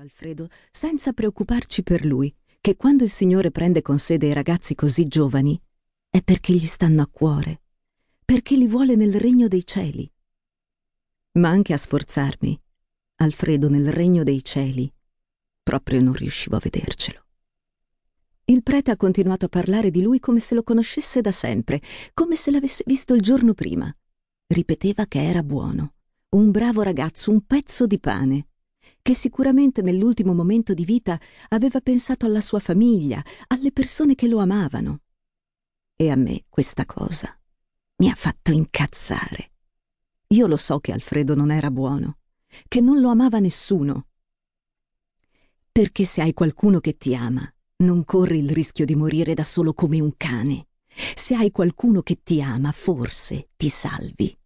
Alfredo senza preoccuparci per lui, che quando il Signore prende con sé dei ragazzi così giovani è perché gli stanno a cuore, perché li vuole nel regno dei cieli. Ma anche a sforzarmi, Alfredo nel regno dei cieli, proprio non riuscivo a vedercelo. Il prete ha continuato a parlare di lui come se lo conoscesse da sempre, come se l'avesse visto il giorno prima. Ripeteva che era buono, un bravo ragazzo, un pezzo di pane, che sicuramente nell'ultimo momento di vita aveva pensato alla sua famiglia, alle persone che lo amavano. E a me questa cosa mi ha fatto incazzare. Io lo so che Alfredo non era buono, che non lo amava nessuno. Perché se hai qualcuno che ti ama, non corri il rischio di morire da solo come un cane. Se hai qualcuno che ti ama, forse ti salvi.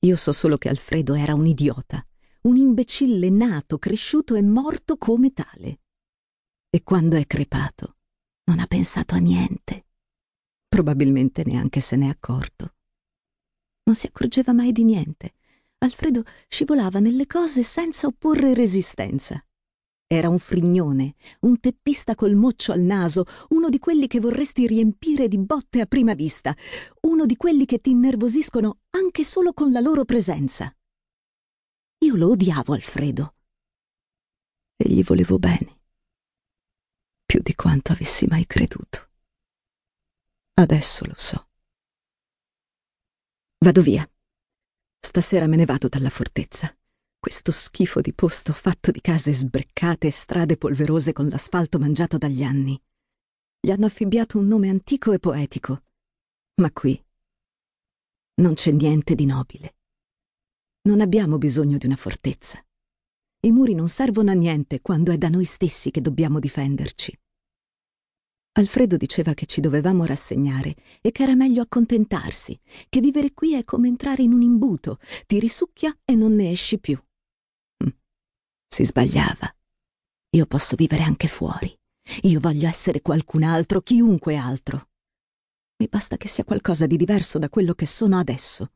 Io so solo che Alfredo era un idiota, un imbecille nato, cresciuto e morto come tale. E quando è crepato, non ha pensato a niente. Probabilmente neanche se n'è accorto. Non si accorgeva mai di niente. Alfredo scivolava nelle cose senza opporre resistenza. Era un frignone, un teppista col moccio al naso, uno di quelli che vorresti riempire di botte a prima vista, uno di quelli che ti innervosiscono anche solo con la loro presenza. Io lo odiavo Alfredo. E gli volevo bene, più di quanto avessi mai creduto. Adesso lo so. Vado via. Stasera me ne vado dalla fortezza. Questo schifo di posto fatto di case sbreccate e strade polverose con l'asfalto mangiato dagli anni. Gli hanno affibbiato un nome antico e poetico. Ma qui non c'è niente di nobile. Non abbiamo bisogno di una fortezza. I muri non servono a niente quando è da noi stessi che dobbiamo difenderci. Alfredo diceva che ci dovevamo rassegnare e che era meglio accontentarsi, che vivere qui è come entrare in un imbuto, ti risucchia e non ne esci più. Si sbagliava. Io posso vivere anche fuori. Io voglio essere qualcun altro, chiunque altro. Mi basta che sia qualcosa di diverso da quello che sono adesso.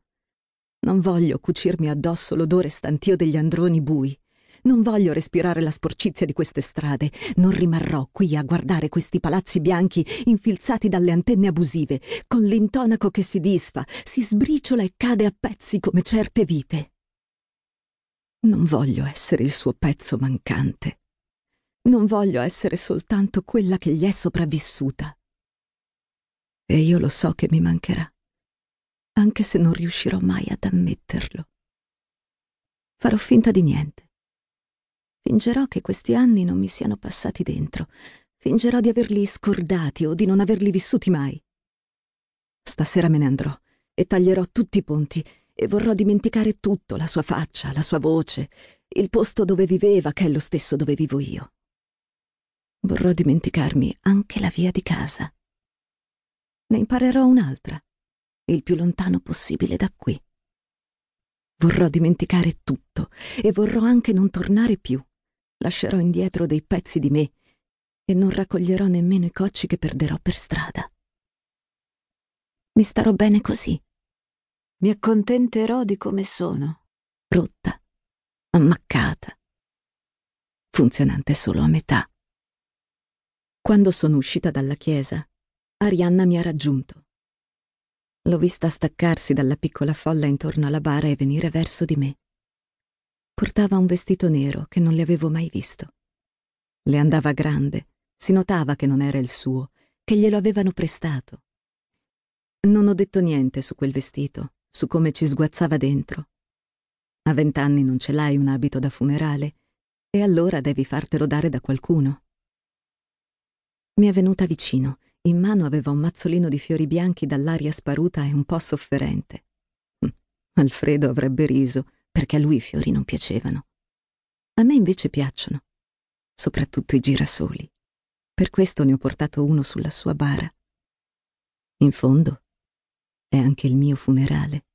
Non voglio cucirmi addosso l'odore stantio degli androni bui. Non voglio respirare la sporcizia di queste strade. Non rimarrò qui a guardare questi palazzi bianchi infilzati dalle antenne abusive, con l'intonaco che si disfa, si sbriciola e cade a pezzi come certe vite. Non voglio essere il suo pezzo mancante. Non voglio essere soltanto quella che gli è sopravvissuta. E io lo so che mi mancherà, anche se non riuscirò mai ad ammetterlo. Farò finta di niente. Fingerò che questi anni non mi siano passati dentro. Fingerò di averli scordati o di non averli vissuti mai. Stasera me ne andrò e taglierò tutti i ponti e vorrò dimenticare tutto, la sua faccia, la sua voce, il posto dove viveva, che è lo stesso dove vivo io. Vorrò dimenticarmi anche la via di casa. Ne imparerò un'altra, il più lontano possibile da qui. Vorrò dimenticare tutto e vorrò anche non tornare più. Lascerò indietro dei pezzi di me e non raccoglierò nemmeno i cocci che perderò per strada. Mi starò bene così mi accontenterò di come sono, rotta, ammaccata, funzionante solo a metà. Quando sono uscita dalla chiesa, Arianna mi ha raggiunto. L'ho vista staccarsi dalla piccola folla intorno alla bara e venire verso di me. Portava un vestito nero che non le avevo mai visto. Le andava grande, si notava che non era il suo, che glielo avevano prestato. Non ho detto niente su quel vestito, su come ci sguazzava dentro. A vent'anni non ce l'hai un abito da funerale e allora devi fartelo dare da qualcuno. Mi è venuta vicino. In mano aveva un mazzolino di fiori bianchi dall'aria sparuta e un po' sofferente. Hm, Alfredo avrebbe riso, perché a lui i fiori non piacevano. A me invece piacciono, soprattutto i girasoli. Per questo ne ho portato uno sulla sua bara. In fondo, è anche il mio funerale.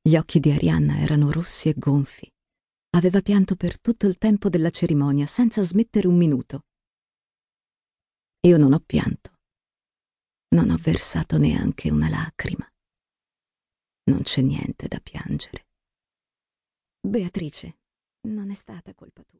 Gli occhi di Arianna erano rossi e gonfi. Aveva pianto per tutto il tempo della cerimonia, senza smettere un minuto. Io non ho pianto. Non ho versato neanche una lacrima. Non c'è niente da piangere. Beatrice, non è stata colpa tua.